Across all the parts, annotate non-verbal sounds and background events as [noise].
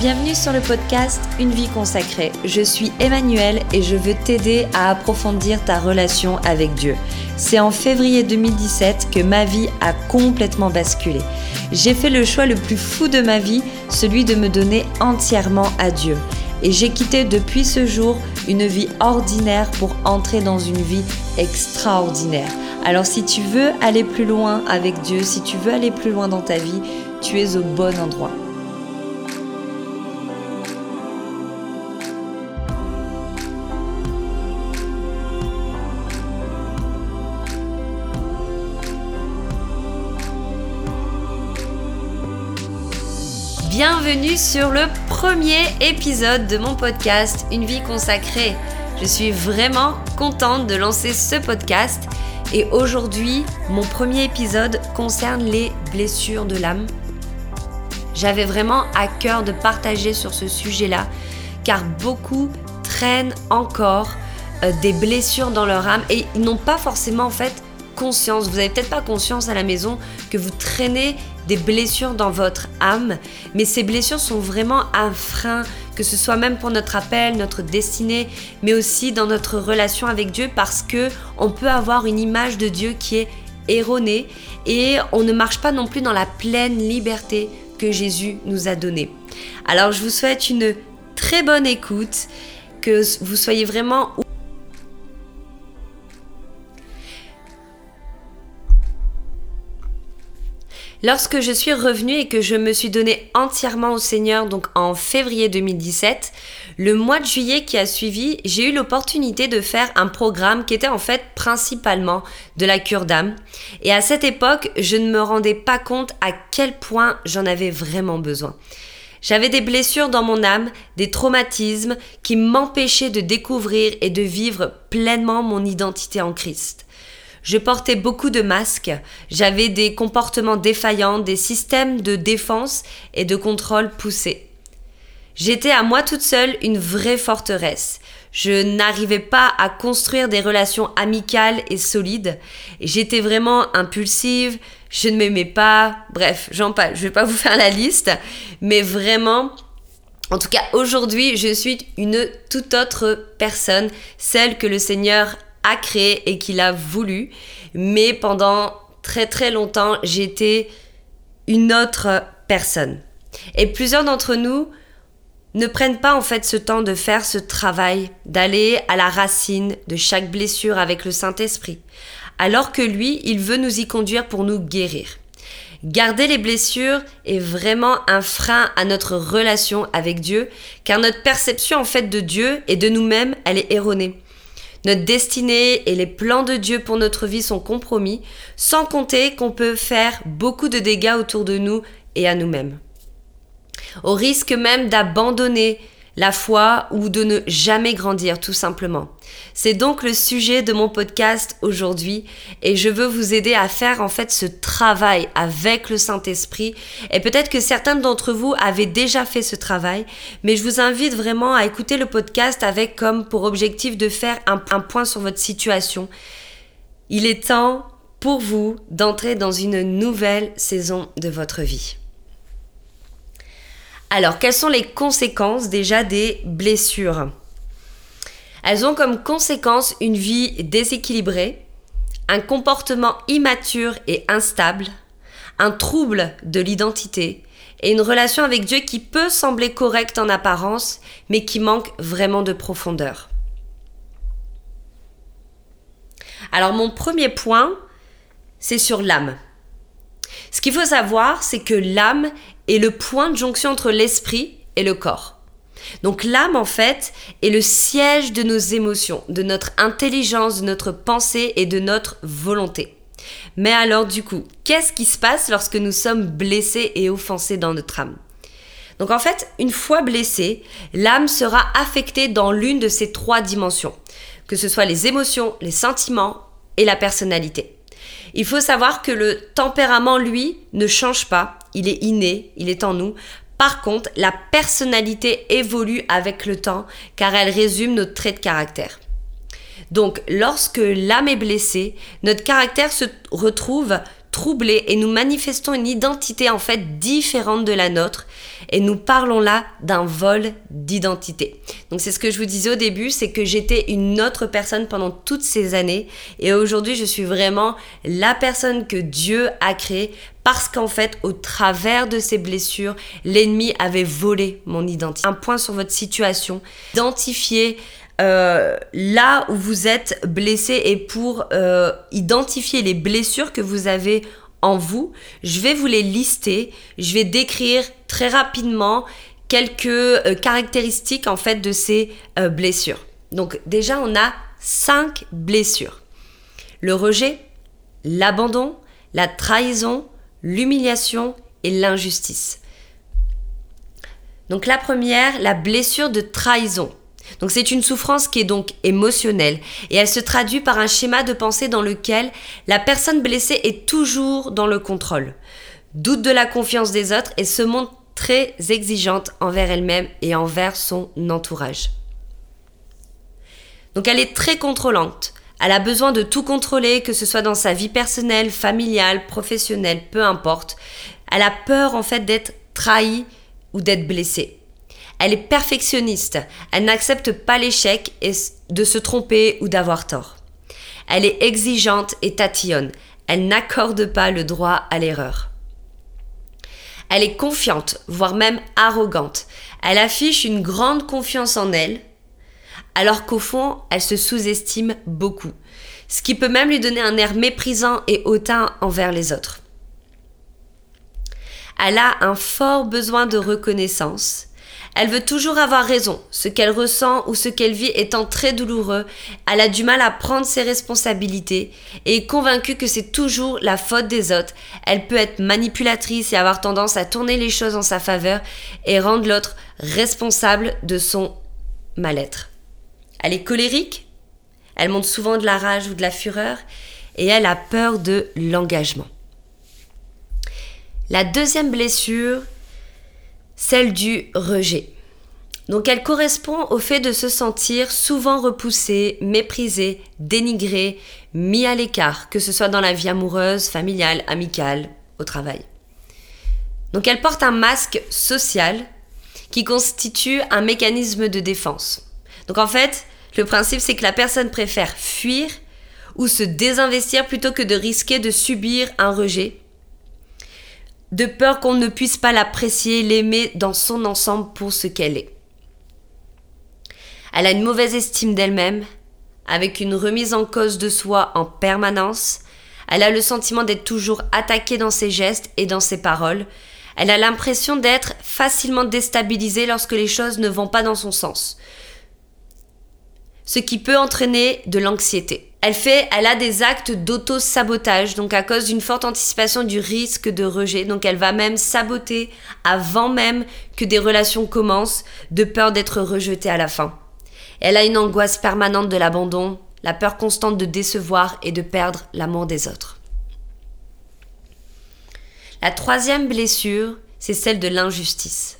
Bienvenue sur le podcast Une vie consacrée. Je suis Emmanuel et je veux t'aider à approfondir ta relation avec Dieu. C'est en février 2017 que ma vie a complètement basculé. J'ai fait le choix le plus fou de ma vie, celui de me donner entièrement à Dieu. Et j'ai quitté depuis ce jour une vie ordinaire pour entrer dans une vie extraordinaire. Alors si tu veux aller plus loin avec Dieu, si tu veux aller plus loin dans ta vie, tu es au bon endroit. Bienvenue sur le premier épisode de mon podcast Une vie consacrée. Je suis vraiment contente de lancer ce podcast et aujourd'hui mon premier épisode concerne les blessures de l'âme. J'avais vraiment à cœur de partager sur ce sujet-là car beaucoup traînent encore euh, des blessures dans leur âme et ils n'ont pas forcément en fait conscience, vous n'avez peut-être pas conscience à la maison que vous traînez des blessures dans votre âme, mais ces blessures sont vraiment un frein, que ce soit même pour notre appel, notre destinée, mais aussi dans notre relation avec Dieu, parce que on peut avoir une image de Dieu qui est erronée et on ne marche pas non plus dans la pleine liberté que Jésus nous a donnée. Alors je vous souhaite une très bonne écoute, que vous soyez vraiment Lorsque je suis revenue et que je me suis donnée entièrement au Seigneur, donc en février 2017, le mois de juillet qui a suivi, j'ai eu l'opportunité de faire un programme qui était en fait principalement de la cure d'âme. Et à cette époque, je ne me rendais pas compte à quel point j'en avais vraiment besoin. J'avais des blessures dans mon âme, des traumatismes qui m'empêchaient de découvrir et de vivre pleinement mon identité en Christ. Je portais beaucoup de masques, j'avais des comportements défaillants, des systèmes de défense et de contrôle poussés. J'étais à moi toute seule une vraie forteresse. Je n'arrivais pas à construire des relations amicales et solides. J'étais vraiment impulsive, je ne m'aimais pas. Bref, j'en parle. Je vais pas [laughs] vous faire la liste, mais vraiment, en tout cas, aujourd'hui, je suis une toute autre personne, celle que le Seigneur a créé et qu'il a voulu. Mais pendant très très longtemps, j'étais une autre personne. Et plusieurs d'entre nous ne prennent pas en fait ce temps de faire ce travail, d'aller à la racine de chaque blessure avec le Saint-Esprit, alors que lui, il veut nous y conduire pour nous guérir. Garder les blessures est vraiment un frein à notre relation avec Dieu, car notre perception en fait de Dieu et de nous-mêmes, elle est erronée. Notre destinée et les plans de Dieu pour notre vie sont compromis, sans compter qu'on peut faire beaucoup de dégâts autour de nous et à nous-mêmes. Au risque même d'abandonner la foi ou de ne jamais grandir tout simplement. C'est donc le sujet de mon podcast aujourd'hui et je veux vous aider à faire en fait ce travail avec le Saint-Esprit et peut-être que certains d'entre vous avaient déjà fait ce travail mais je vous invite vraiment à écouter le podcast avec comme pour objectif de faire un, un point sur votre situation. Il est temps pour vous d'entrer dans une nouvelle saison de votre vie. Alors, quelles sont les conséquences déjà des blessures? Elles ont comme conséquence une vie déséquilibrée, un comportement immature et instable, un trouble de l'identité et une relation avec Dieu qui peut sembler correcte en apparence, mais qui manque vraiment de profondeur. Alors mon premier point, c'est sur l'âme. Ce qu'il faut savoir, c'est que l'âme est le point de jonction entre l'esprit et le corps. Donc l'âme, en fait, est le siège de nos émotions, de notre intelligence, de notre pensée et de notre volonté. Mais alors du coup, qu'est-ce qui se passe lorsque nous sommes blessés et offensés dans notre âme? Donc en fait, une fois blessée, l'âme sera affectée dans l'une de ces trois dimensions, que ce soit les émotions, les sentiments et la personnalité. Il faut savoir que le tempérament, lui, ne change pas, il est inné, il est en nous. Par contre, la personnalité évolue avec le temps car elle résume nos traits de caractère. Donc, lorsque l'âme est blessée, notre caractère se retrouve troublés et nous manifestons une identité en fait différente de la nôtre et nous parlons là d'un vol d'identité. Donc c'est ce que je vous disais au début, c'est que j'étais une autre personne pendant toutes ces années et aujourd'hui je suis vraiment la personne que Dieu a créée parce qu'en fait, au travers de ces blessures, l'ennemi avait volé mon identité. Un point sur votre situation, identifier euh, là où vous êtes blessé et pour euh, identifier les blessures que vous avez en vous, je vais vous les lister, je vais décrire très rapidement quelques euh, caractéristiques en fait de ces blessures. Donc déjà on a cinq blessures. Le rejet, l'abandon, la trahison, l'humiliation et l'injustice. Donc la première, la blessure de trahison. Donc c'est une souffrance qui est donc émotionnelle et elle se traduit par un schéma de pensée dans lequel la personne blessée est toujours dans le contrôle, doute de la confiance des autres et se montre très exigeante envers elle-même et envers son entourage. Donc elle est très contrôlante. Elle a besoin de tout contrôler, que ce soit dans sa vie personnelle, familiale, professionnelle, peu importe. Elle a peur en fait d'être trahie ou d'être blessée. Elle est perfectionniste. Elle n'accepte pas l'échec et de se tromper ou d'avoir tort. Elle est exigeante et tatillonne. Elle n'accorde pas le droit à l'erreur. Elle est confiante, voire même arrogante. Elle affiche une grande confiance en elle, alors qu'au fond, elle se sous-estime beaucoup, ce qui peut même lui donner un air méprisant et hautain envers les autres. Elle a un fort besoin de reconnaissance elle veut toujours avoir raison. Ce qu'elle ressent ou ce qu'elle vit étant très douloureux, elle a du mal à prendre ses responsabilités et est convaincue que c'est toujours la faute des autres. Elle peut être manipulatrice et avoir tendance à tourner les choses en sa faveur et rendre l'autre responsable de son mal-être. Elle est colérique, elle montre souvent de la rage ou de la fureur et elle a peur de l'engagement. La deuxième blessure, celle du rejet. Donc elle correspond au fait de se sentir souvent repoussé, méprisé, dénigré, mis à l'écart, que ce soit dans la vie amoureuse, familiale, amicale, au travail. Donc elle porte un masque social qui constitue un mécanisme de défense. Donc en fait, le principe c'est que la personne préfère fuir ou se désinvestir plutôt que de risquer de subir un rejet de peur qu'on ne puisse pas l'apprécier, l'aimer dans son ensemble pour ce qu'elle est. Elle a une mauvaise estime d'elle-même, avec une remise en cause de soi en permanence. Elle a le sentiment d'être toujours attaquée dans ses gestes et dans ses paroles. Elle a l'impression d'être facilement déstabilisée lorsque les choses ne vont pas dans son sens. Ce qui peut entraîner de l'anxiété. Elle fait, elle a des actes d'auto-sabotage, donc à cause d'une forte anticipation du risque de rejet. Donc elle va même saboter avant même que des relations commencent, de peur d'être rejetée à la fin. Elle a une angoisse permanente de l'abandon, la peur constante de décevoir et de perdre l'amour des autres. La troisième blessure, c'est celle de l'injustice.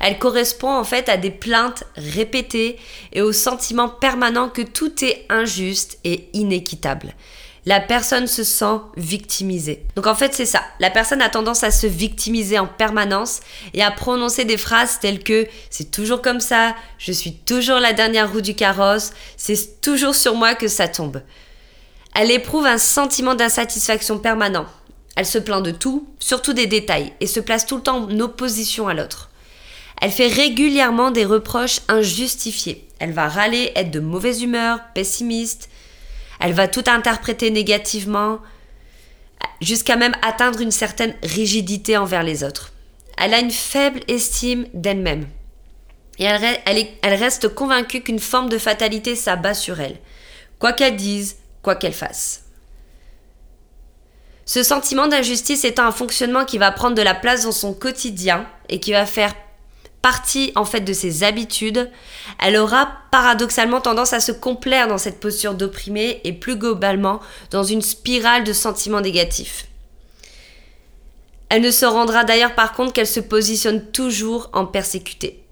Elle correspond en fait à des plaintes répétées et au sentiment permanent que tout est injuste et inéquitable. La personne se sent victimisée. Donc en fait c'est ça. La personne a tendance à se victimiser en permanence et à prononcer des phrases telles que c'est toujours comme ça, je suis toujours la dernière roue du carrosse, c'est toujours sur moi que ça tombe. Elle éprouve un sentiment d'insatisfaction permanent. Elle se plaint de tout, surtout des détails, et se place tout le temps en opposition à l'autre. Elle fait régulièrement des reproches injustifiés. Elle va râler, être de mauvaise humeur, pessimiste. Elle va tout interpréter négativement, jusqu'à même atteindre une certaine rigidité envers les autres. Elle a une faible estime d'elle-même. Et elle, elle reste convaincue qu'une forme de fatalité s'abat sur elle, quoi qu'elle dise, quoi qu'elle fasse. Ce sentiment d'injustice étant un fonctionnement qui va prendre de la place dans son quotidien et qui va faire partie en fait de ses habitudes, elle aura paradoxalement tendance à se complaire dans cette posture d'opprimé et plus globalement dans une spirale de sentiments négatifs. Elle ne se rendra d'ailleurs par contre qu'elle se positionne toujours en persécutée.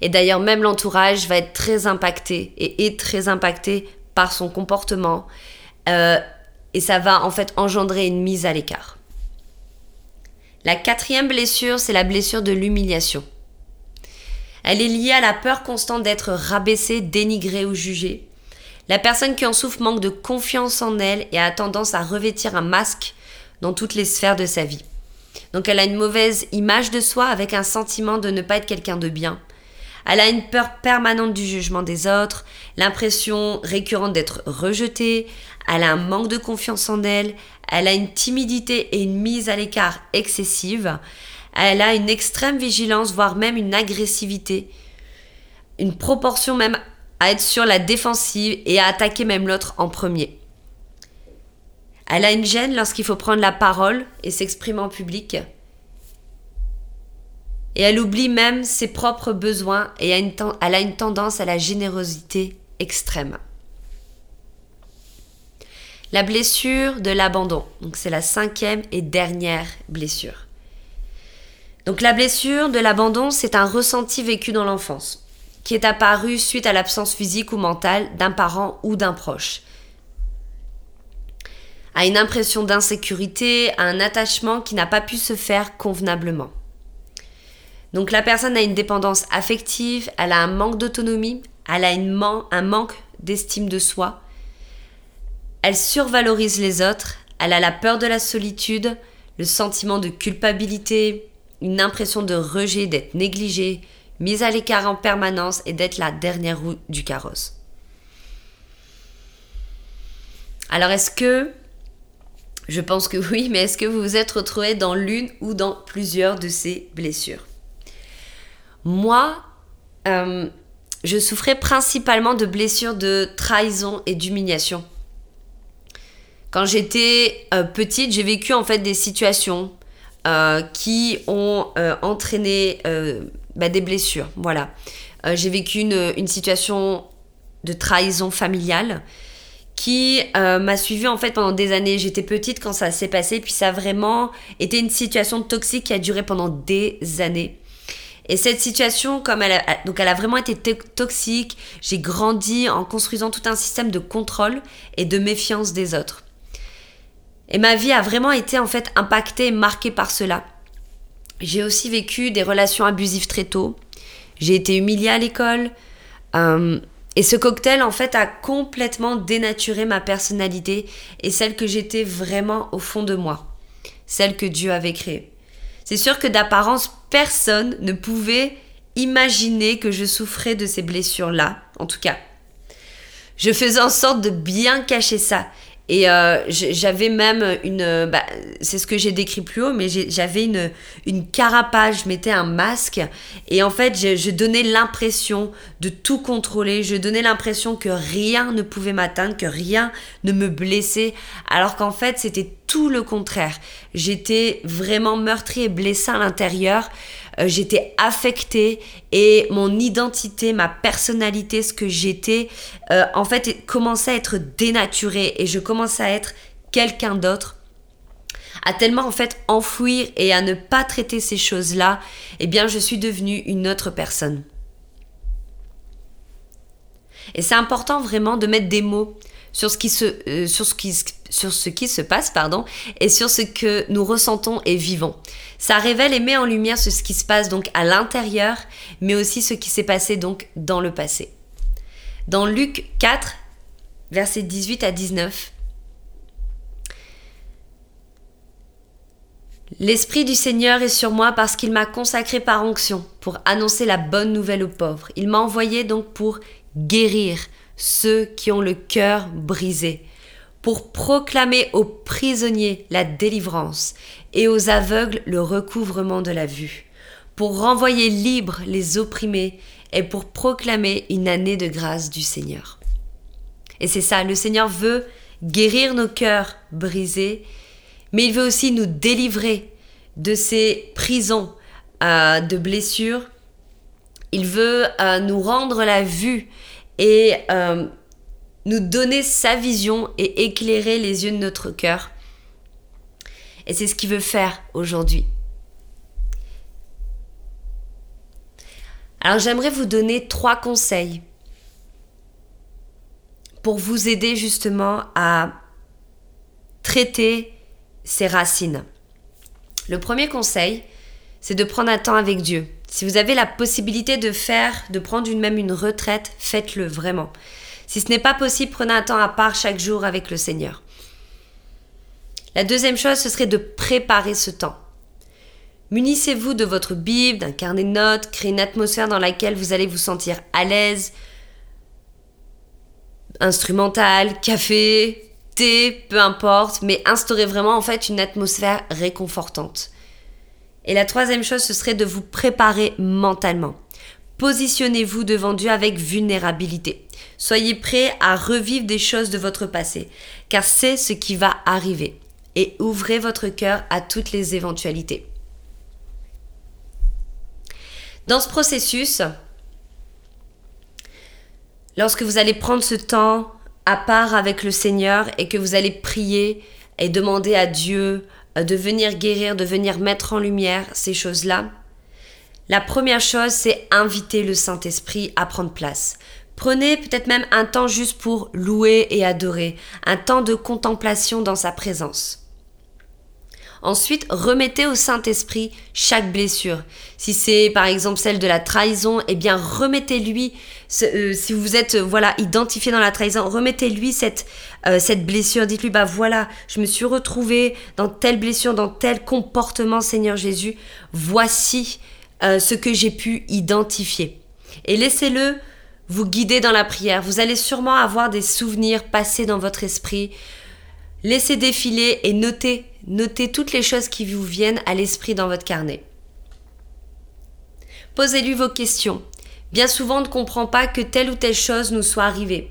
Et d'ailleurs même l'entourage va être très impacté et est très impacté par son comportement. Euh, et ça va en fait engendrer une mise à l'écart. La quatrième blessure, c'est la blessure de l'humiliation. Elle est liée à la peur constante d'être rabaissée, dénigrée ou jugée. La personne qui en souffre manque de confiance en elle et a tendance à revêtir un masque dans toutes les sphères de sa vie. Donc elle a une mauvaise image de soi avec un sentiment de ne pas être quelqu'un de bien. Elle a une peur permanente du jugement des autres, l'impression récurrente d'être rejetée, elle a un manque de confiance en elle, elle a une timidité et une mise à l'écart excessive, elle a une extrême vigilance, voire même une agressivité, une proportion même à être sur la défensive et à attaquer même l'autre en premier. Elle a une gêne lorsqu'il faut prendre la parole et s'exprimer en public. Et elle oublie même ses propres besoins et elle a une tendance à la générosité extrême. La blessure de l'abandon. Donc c'est la cinquième et dernière blessure. Donc la blessure de l'abandon, c'est un ressenti vécu dans l'enfance, qui est apparu suite à l'absence physique ou mentale d'un parent ou d'un proche à une impression d'insécurité, à un attachement qui n'a pas pu se faire convenablement. Donc la personne a une dépendance affective, elle a un manque d'autonomie, elle a un manque d'estime de soi, elle survalorise les autres, elle a la peur de la solitude, le sentiment de culpabilité, une impression de rejet, d'être négligée, mise à l'écart en permanence et d'être la dernière roue du carrosse. Alors est-ce que je pense que oui, mais est-ce que vous vous êtes retrouvé dans l'une ou dans plusieurs de ces blessures? Moi, euh, je souffrais principalement de blessures de trahison et d'humiliation. Quand j'étais euh, petite, j'ai vécu en fait des situations euh, qui ont entraîné bah, des blessures. Voilà. j'ai vécu une, situation de trahison familiale qui euh, m'a suivi en fait pendant des années. J'étais petite quand ça s'est passé, puis ça a vraiment été une situation toxique qui a duré pendant des années. Et cette situation, comme elle donc elle a vraiment été toxique, j'ai grandi en construisant tout un système de contrôle et de méfiance des autres. Et ma vie a vraiment été en fait impactée et marquée par cela. J'ai aussi vécu des relations abusives très tôt. J'ai été humiliée à l'école. Euh, et ce cocktail, en fait, a complètement dénaturé ma personnalité et celle que j'étais vraiment au fond de moi, celle que Dieu avait créée. C'est sûr que d'apparence, personne ne pouvait imaginer que je souffrais de ces blessures-là, en tout cas. Je faisais en sorte de bien cacher ça. Et euh, j'avais même une... Bah, c'est ce que j'ai décrit plus haut, mais j'avais une, une carapace, je mettais un masque. Et en fait, je, je donnais l'impression de tout contrôler. Je donnais l'impression que rien ne pouvait m'atteindre, que rien ne me blessait. Alors qu'en fait, c'était tout le contraire. J'étais vraiment meurtrie et blessée à l'intérieur. Euh, j'étais affectée et mon identité, ma personnalité, ce que j'étais, euh, en fait, commençait à être dénaturée et je commençais à être quelqu'un d'autre à tellement en fait enfouir et à ne pas traiter ces choses-là, eh bien je suis devenue une autre personne. Et c'est important vraiment de mettre des mots sur ce qui se, euh, sur ce qui, sur ce qui se passe pardon, et sur ce que nous ressentons et vivons. Ça révèle et met en lumière ce qui se passe donc à l'intérieur, mais aussi ce qui s'est passé donc dans le passé. Dans Luc 4, versets 18 à 19, L'Esprit du Seigneur est sur moi parce qu'il m'a consacré par onction pour annoncer la bonne nouvelle aux pauvres. Il m'a envoyé donc pour guérir ceux qui ont le cœur brisé, pour proclamer aux prisonniers la délivrance et aux aveugles le recouvrement de la vue, pour renvoyer libres les opprimés et pour proclamer une année de grâce du Seigneur. Et c'est ça, le Seigneur veut guérir nos cœurs brisés, mais il veut aussi nous délivrer de ces prisons euh, de blessures. Il veut euh, nous rendre la vue et euh, nous donner sa vision et éclairer les yeux de notre cœur. Et c'est ce qu'il veut faire aujourd'hui. Alors j'aimerais vous donner trois conseils pour vous aider justement à traiter ses racines. Le premier conseil, c'est de prendre un temps avec Dieu. Si vous avez la possibilité de faire, de prendre une, même une retraite, faites-le vraiment. Si ce n'est pas possible, prenez un temps à part chaque jour avec le Seigneur. La deuxième chose, ce serait de préparer ce temps. Munissez-vous de votre Bible, d'un carnet de notes, créez une atmosphère dans laquelle vous allez vous sentir à l'aise. Instrumental, café, thé, peu importe, mais instaurez vraiment en fait une atmosphère réconfortante. Et la troisième chose, ce serait de vous préparer mentalement. Positionnez-vous devant Dieu avec vulnérabilité. Soyez prêt à revivre des choses de votre passé, car c'est ce qui va arriver. Et ouvrez votre cœur à toutes les éventualités. Dans ce processus, lorsque vous allez prendre ce temps à part avec le Seigneur et que vous allez prier et demander à Dieu de venir guérir, de venir mettre en lumière ces choses-là, la première chose, c'est inviter le Saint-Esprit à prendre place. Prenez peut-être même un temps juste pour louer et adorer, un temps de contemplation dans sa présence. Ensuite, remettez au Saint-Esprit chaque blessure. Si c'est par exemple celle de la trahison, eh bien remettez-lui, euh, si vous êtes euh, voilà identifié dans la trahison, remettez-lui cette, euh, cette blessure. Dites-lui, bah voilà, je me suis retrouvé dans telle blessure, dans tel comportement, Seigneur Jésus. Voici ce que j'ai pu identifier. Et laissez-le vous guider dans la prière. Vous allez sûrement avoir des souvenirs passés dans votre esprit. Laissez défiler et notez Notez toutes les choses qui vous viennent à l'esprit dans votre carnet. Posez-lui vos questions. Bien souvent, on ne comprend pas que telle ou telle chose nous soit arrivée.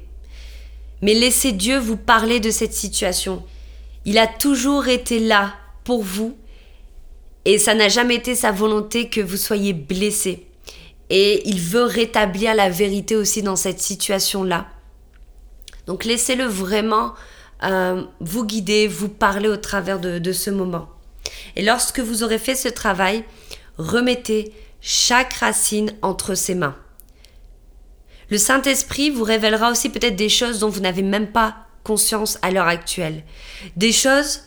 Mais laissez Dieu vous parler de cette situation. Il a toujours été là pour vous et ça n'a jamais été sa volonté que vous soyez blessé. Et il veut rétablir la vérité aussi dans cette situation-là. Donc laissez-le vraiment euh, vous guider, vous parler au travers de, ce moment. Et lorsque vous aurez fait ce travail, remettez chaque racine entre ses mains. Le Saint-Esprit vous révélera aussi peut-être des choses dont vous n'avez même pas conscience à l'heure actuelle. Des choses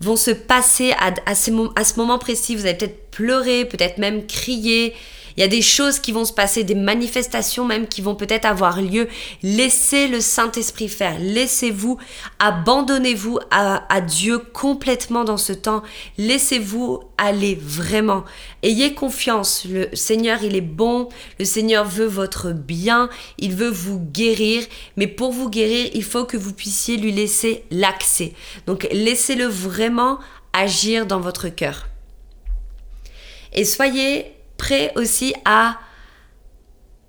vont se passer à, à, ce moment précis. Vous allez peut-être pleurer, peut-être même crier, il y a des choses qui vont se passer, des manifestations même qui vont peut-être avoir lieu. Laissez le Saint-Esprit faire. Laissez-vous, abandonnez-vous à, Dieu complètement dans ce temps. Laissez-vous aller vraiment. Ayez confiance. Le Seigneur, il est bon. Le Seigneur veut votre bien. Il veut vous guérir. Mais pour vous guérir, il faut que vous puissiez lui laisser l'accès. Donc laissez-le vraiment agir dans votre cœur. Et soyez prêt aussi à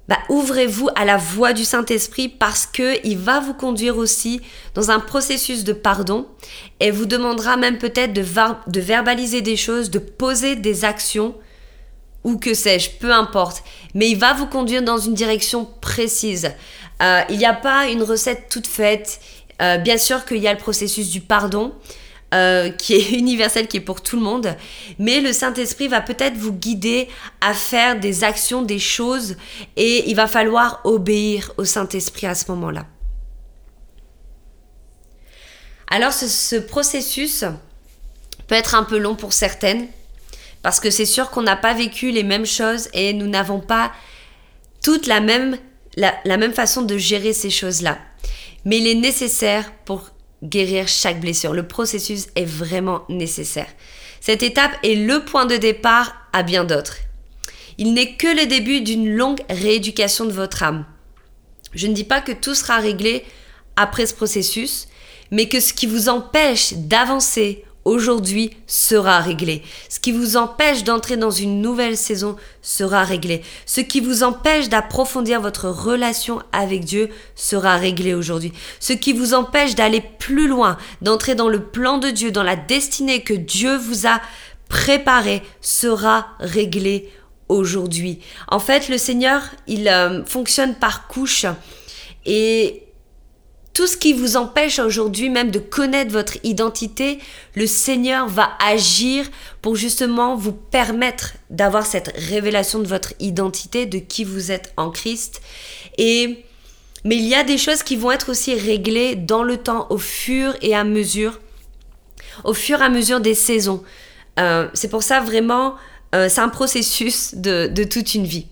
bah, ouvrez-vous à la voix du Saint-Esprit parce que il va vous conduire aussi dans un processus de pardon et vous demandera même peut-être de, verbaliser des choses, de poser des actions ou que sais-je, peu importe. Mais il va vous conduire dans une direction précise. Euh, il n'y a pas une recette toute faite. Euh, bien sûr qu'il y a le processus du pardon, euh, qui est [laughs] universel, qui est pour tout le monde. Mais le Saint-Esprit va peut-être vous guider à faire des actions, des choses, et il va falloir obéir au Saint-Esprit à ce moment-là. Alors ce, processus peut être un peu long pour certaines, parce que c'est sûr qu'on n'a pas vécu les mêmes choses et nous n'avons pas toute la même, la même façon de gérer ces choses-là. Mais il est nécessaire pour guérir chaque blessure. Le processus est vraiment nécessaire. Cette étape est le point de départ à bien d'autres. Il n'est que le début d'une longue rééducation de votre âme. Je ne dis pas que tout sera réglé après ce processus, mais que ce qui vous empêche d'avancer aujourd'hui sera réglé. Ce qui vous empêche d'entrer dans une nouvelle saison sera réglé. Ce qui vous empêche d'approfondir votre relation avec Dieu sera réglé aujourd'hui. Ce qui vous empêche d'aller plus loin, d'entrer dans le plan de Dieu, dans la destinée que Dieu vous a préparée sera réglé aujourd'hui. En fait, le Seigneur, il euh, fonctionne par couches et tout ce qui vous empêche aujourd'hui même de connaître votre identité, le Seigneur va agir pour justement vous permettre d'avoir cette révélation de votre identité, de qui vous êtes en Christ. Et mais il y a des choses qui vont être aussi réglées dans le temps, au fur et à mesure au fur et à mesure des saisons. Euh, c'est pour ça vraiment, euh, c'est un processus de, de toute une vie.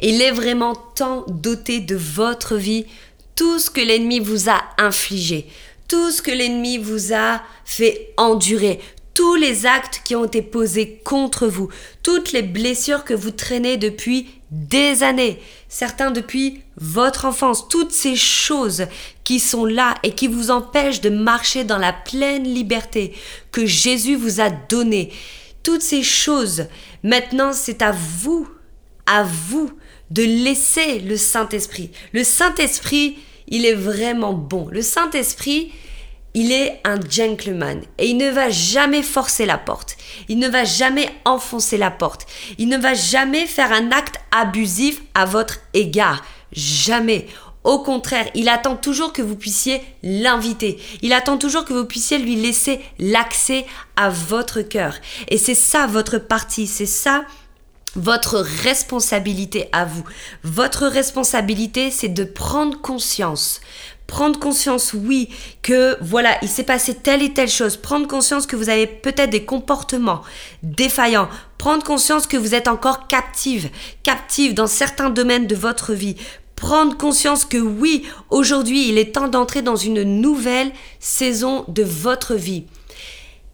Il est vraiment temps d'ôter de votre vie tout ce que l'ennemi vous a infligé, tout ce que l'ennemi vous a fait endurer, tous les actes qui ont été posés contre vous, toutes les blessures que vous traînez depuis des années, certains depuis votre enfance, toutes ces choses qui sont là et qui vous empêchent de marcher dans la pleine liberté que Jésus vous a donnée. Toutes ces choses, maintenant c'est à vous, à vous de laisser le Saint-Esprit. Le Saint-Esprit, il est vraiment bon. Le Saint-Esprit, il est un gentleman et il ne va jamais forcer la porte. Il ne va jamais enfoncer la porte. Il ne va jamais faire un acte abusif à votre égard. Jamais. Au contraire, il attend toujours que vous puissiez l'inviter. Il attend toujours que vous puissiez lui laisser l'accès à votre cœur. Et c'est ça votre partie, c'est ça votre responsabilité à vous. Votre responsabilité, c'est de prendre conscience prendre conscience, oui, que voilà, il s'est passé telle et telle chose, prendre conscience que vous avez peut-être des comportements défaillants, prendre conscience que vous êtes encore captive, captive dans certains domaines de votre vie, prendre conscience que oui, aujourd'hui, il est temps d'entrer dans une nouvelle saison de votre vie.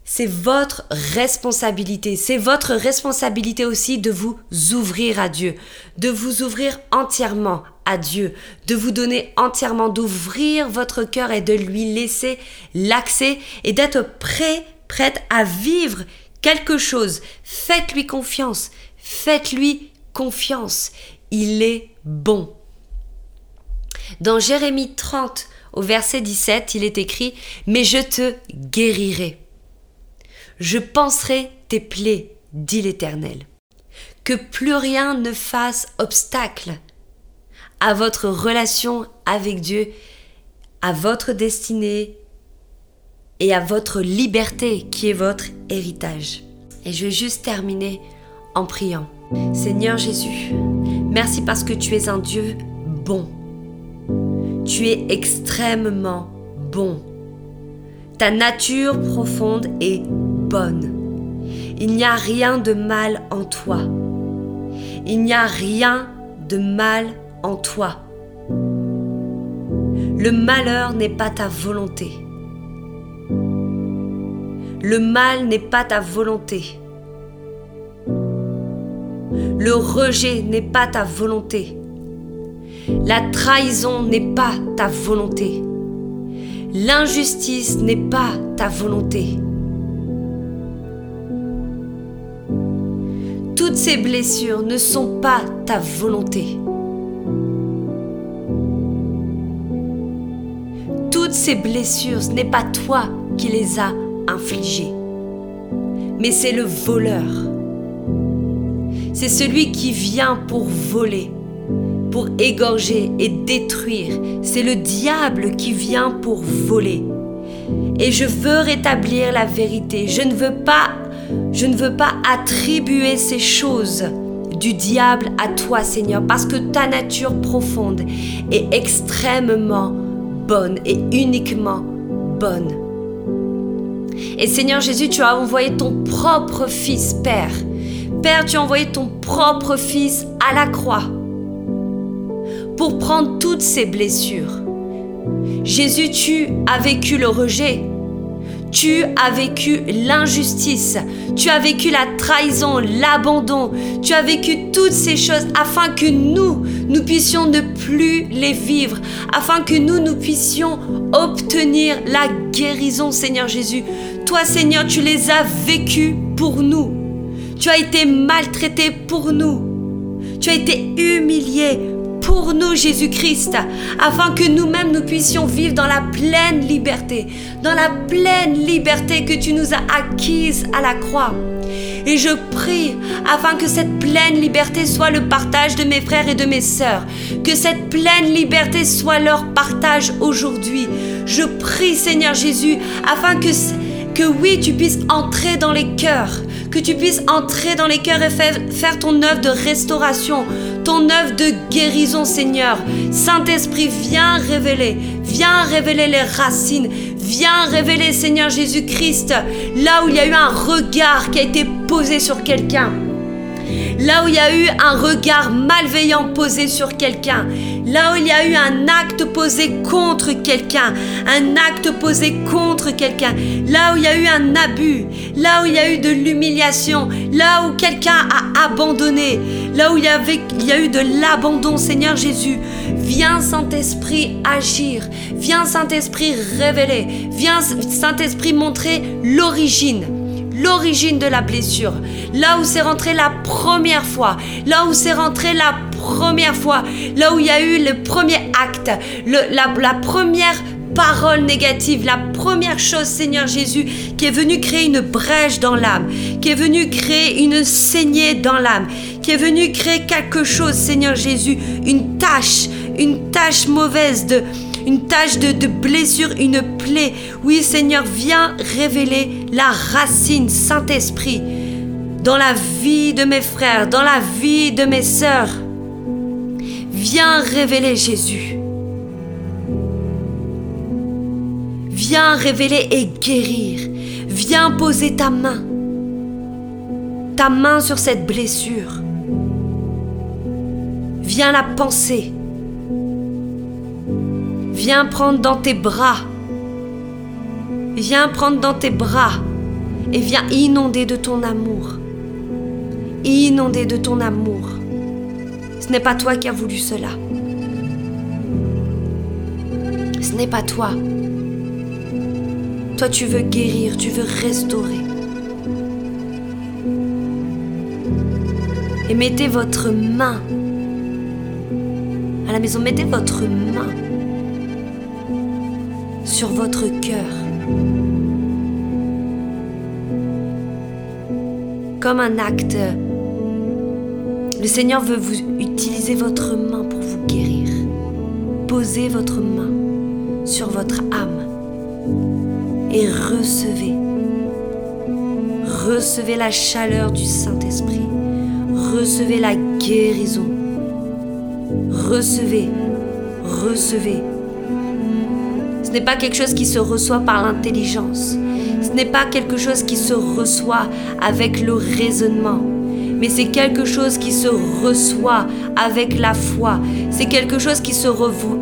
C'est votre responsabilité. C'est votre responsabilité aussi de vous ouvrir à Dieu, de vous ouvrir entièrement à Dieu, de vous donner entièrement, d'ouvrir votre cœur et de lui laisser l'accès et d'être prêt, prête à vivre quelque chose. Faites-lui confiance. Faites-lui confiance. Il est bon. Dans Jérémie 30, au verset 17, il est écrit, Mais je te guérirai. Je penserai tes plaies, dit l'Éternel. Que plus rien ne fasse obstacle à votre relation avec Dieu, à votre destinée et à votre liberté qui est votre héritage. Et je vais juste terminer en priant. Seigneur Jésus, merci parce que tu es un Dieu bon. Tu es extrêmement bon. Ta nature profonde est Il n'y a rien de mal en toi. Il n'y a rien de mal en toi. Le malheur n'est pas ta volonté. Le mal n'est pas ta volonté. Le rejet n'est pas ta volonté. La trahison n'est pas ta volonté. L'injustice n'est pas ta volonté. Toutes ces blessures ne sont pas ta volonté. ces blessures, ce n'est pas toi qui les as infligées, mais c'est le voleur. C'est celui qui vient pour voler, pour égorger et détruire. C'est le diable qui vient pour voler. Et je veux rétablir la vérité. Je ne veux pas je ne veux pas attribuer ces choses du diable à toi, Seigneur, parce que ta nature profonde est extrêmement bonne et uniquement bonne. Et Seigneur Jésus, tu as envoyé ton propre Fils, Père. Père, tu as envoyé ton propre Fils à la croix pour prendre toutes ces blessures. Jésus, tu as vécu le rejet, tu as vécu l'injustice, tu as vécu la trahison, l'abandon, tu as vécu toutes ces choses afin que nous, nous puissions ne plus les vivre, afin que nous, nous puissions obtenir la guérison, Seigneur Jésus. Toi, Seigneur, tu les as vécues pour nous. Tu as été maltraité pour nous. Tu as été humilié pour nous, Jésus-Christ, afin que nous-mêmes nous puissions vivre dans la pleine liberté, dans la pleine liberté que tu nous as acquise à la croix. Et je prie afin que cette pleine liberté soit le partage de mes frères et de mes sœurs, que cette pleine liberté soit leur partage aujourd'hui. Je prie Seigneur Jésus afin que, que oui, tu puisses entrer dans les cœurs, que tu puisses entrer dans les cœurs et faire, ton œuvre de restauration, ton œuvre de guérison, Seigneur. Saint-Esprit, viens révéler, viens révéler les racines, Viens révéler, Seigneur Jésus-Christ, là où il y a eu un regard qui a été posé sur quelqu'un. Là où il y a eu un regard malveillant posé sur quelqu'un. Là où il y a eu un acte posé contre quelqu'un. Un acte posé contre quelqu'un. Là où il y a eu un abus. Là où il y a eu de l'humiliation. Là où quelqu'un a abandonné. Là où il y, il y a eu de l'abandon, Seigneur Jésus. Viens, Saint-Esprit, agir. Viens, Saint-Esprit, révéler. Viens, Saint-Esprit, montrer l'origine l'origine de la blessure, là où c'est rentré la première fois, là où c'est rentré la première fois, là où il y a eu le premier acte, la, première parole négative, la première chose, Seigneur Jésus, qui est venue créer une brèche dans l'âme, qui est venue créer une saignée dans l'âme, qui est venue créer quelque chose, Seigneur Jésus, une tâche, une tâche mauvaise de, une tache de, blessure, une plaie. Oui, Seigneur, viens révéler la racine, Saint-Esprit, dans la vie de mes frères, dans la vie de mes sœurs. Viens révéler Jésus. Viens révéler et guérir. Viens poser ta main. Ta main sur cette blessure. Viens la penser. Viens prendre dans tes bras. Viens prendre dans tes bras et viens inonder de ton amour. Inonder de ton amour. Ce n'est pas toi qui as voulu cela. Ce n'est pas toi. Toi, tu veux guérir, tu veux restaurer. Et mettez votre main à la maison, mettez votre main sur votre cœur. Comme un acte, le Seigneur veut vous utiliser votre main pour vous guérir. Posez votre main sur votre âme et recevez. Recevez la chaleur du Saint-Esprit. Recevez la guérison. Recevez, recevez ce n'est pas quelque chose qui se reçoit par l'intelligence. Ce n'est pas quelque chose qui se reçoit avec le raisonnement. Mais c'est quelque chose qui se reçoit avec la foi. C'est quelque chose qui se,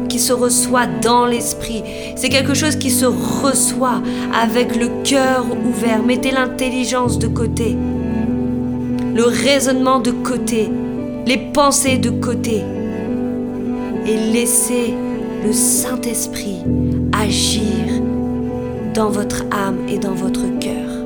qui se reçoit dans l'esprit. C'est quelque chose qui se reçoit avec le cœur ouvert. Mettez l'intelligence de côté. Le raisonnement de côté. Les pensées de côté. Et laissez le Saint-Esprit agir dans votre âme et dans votre cœur.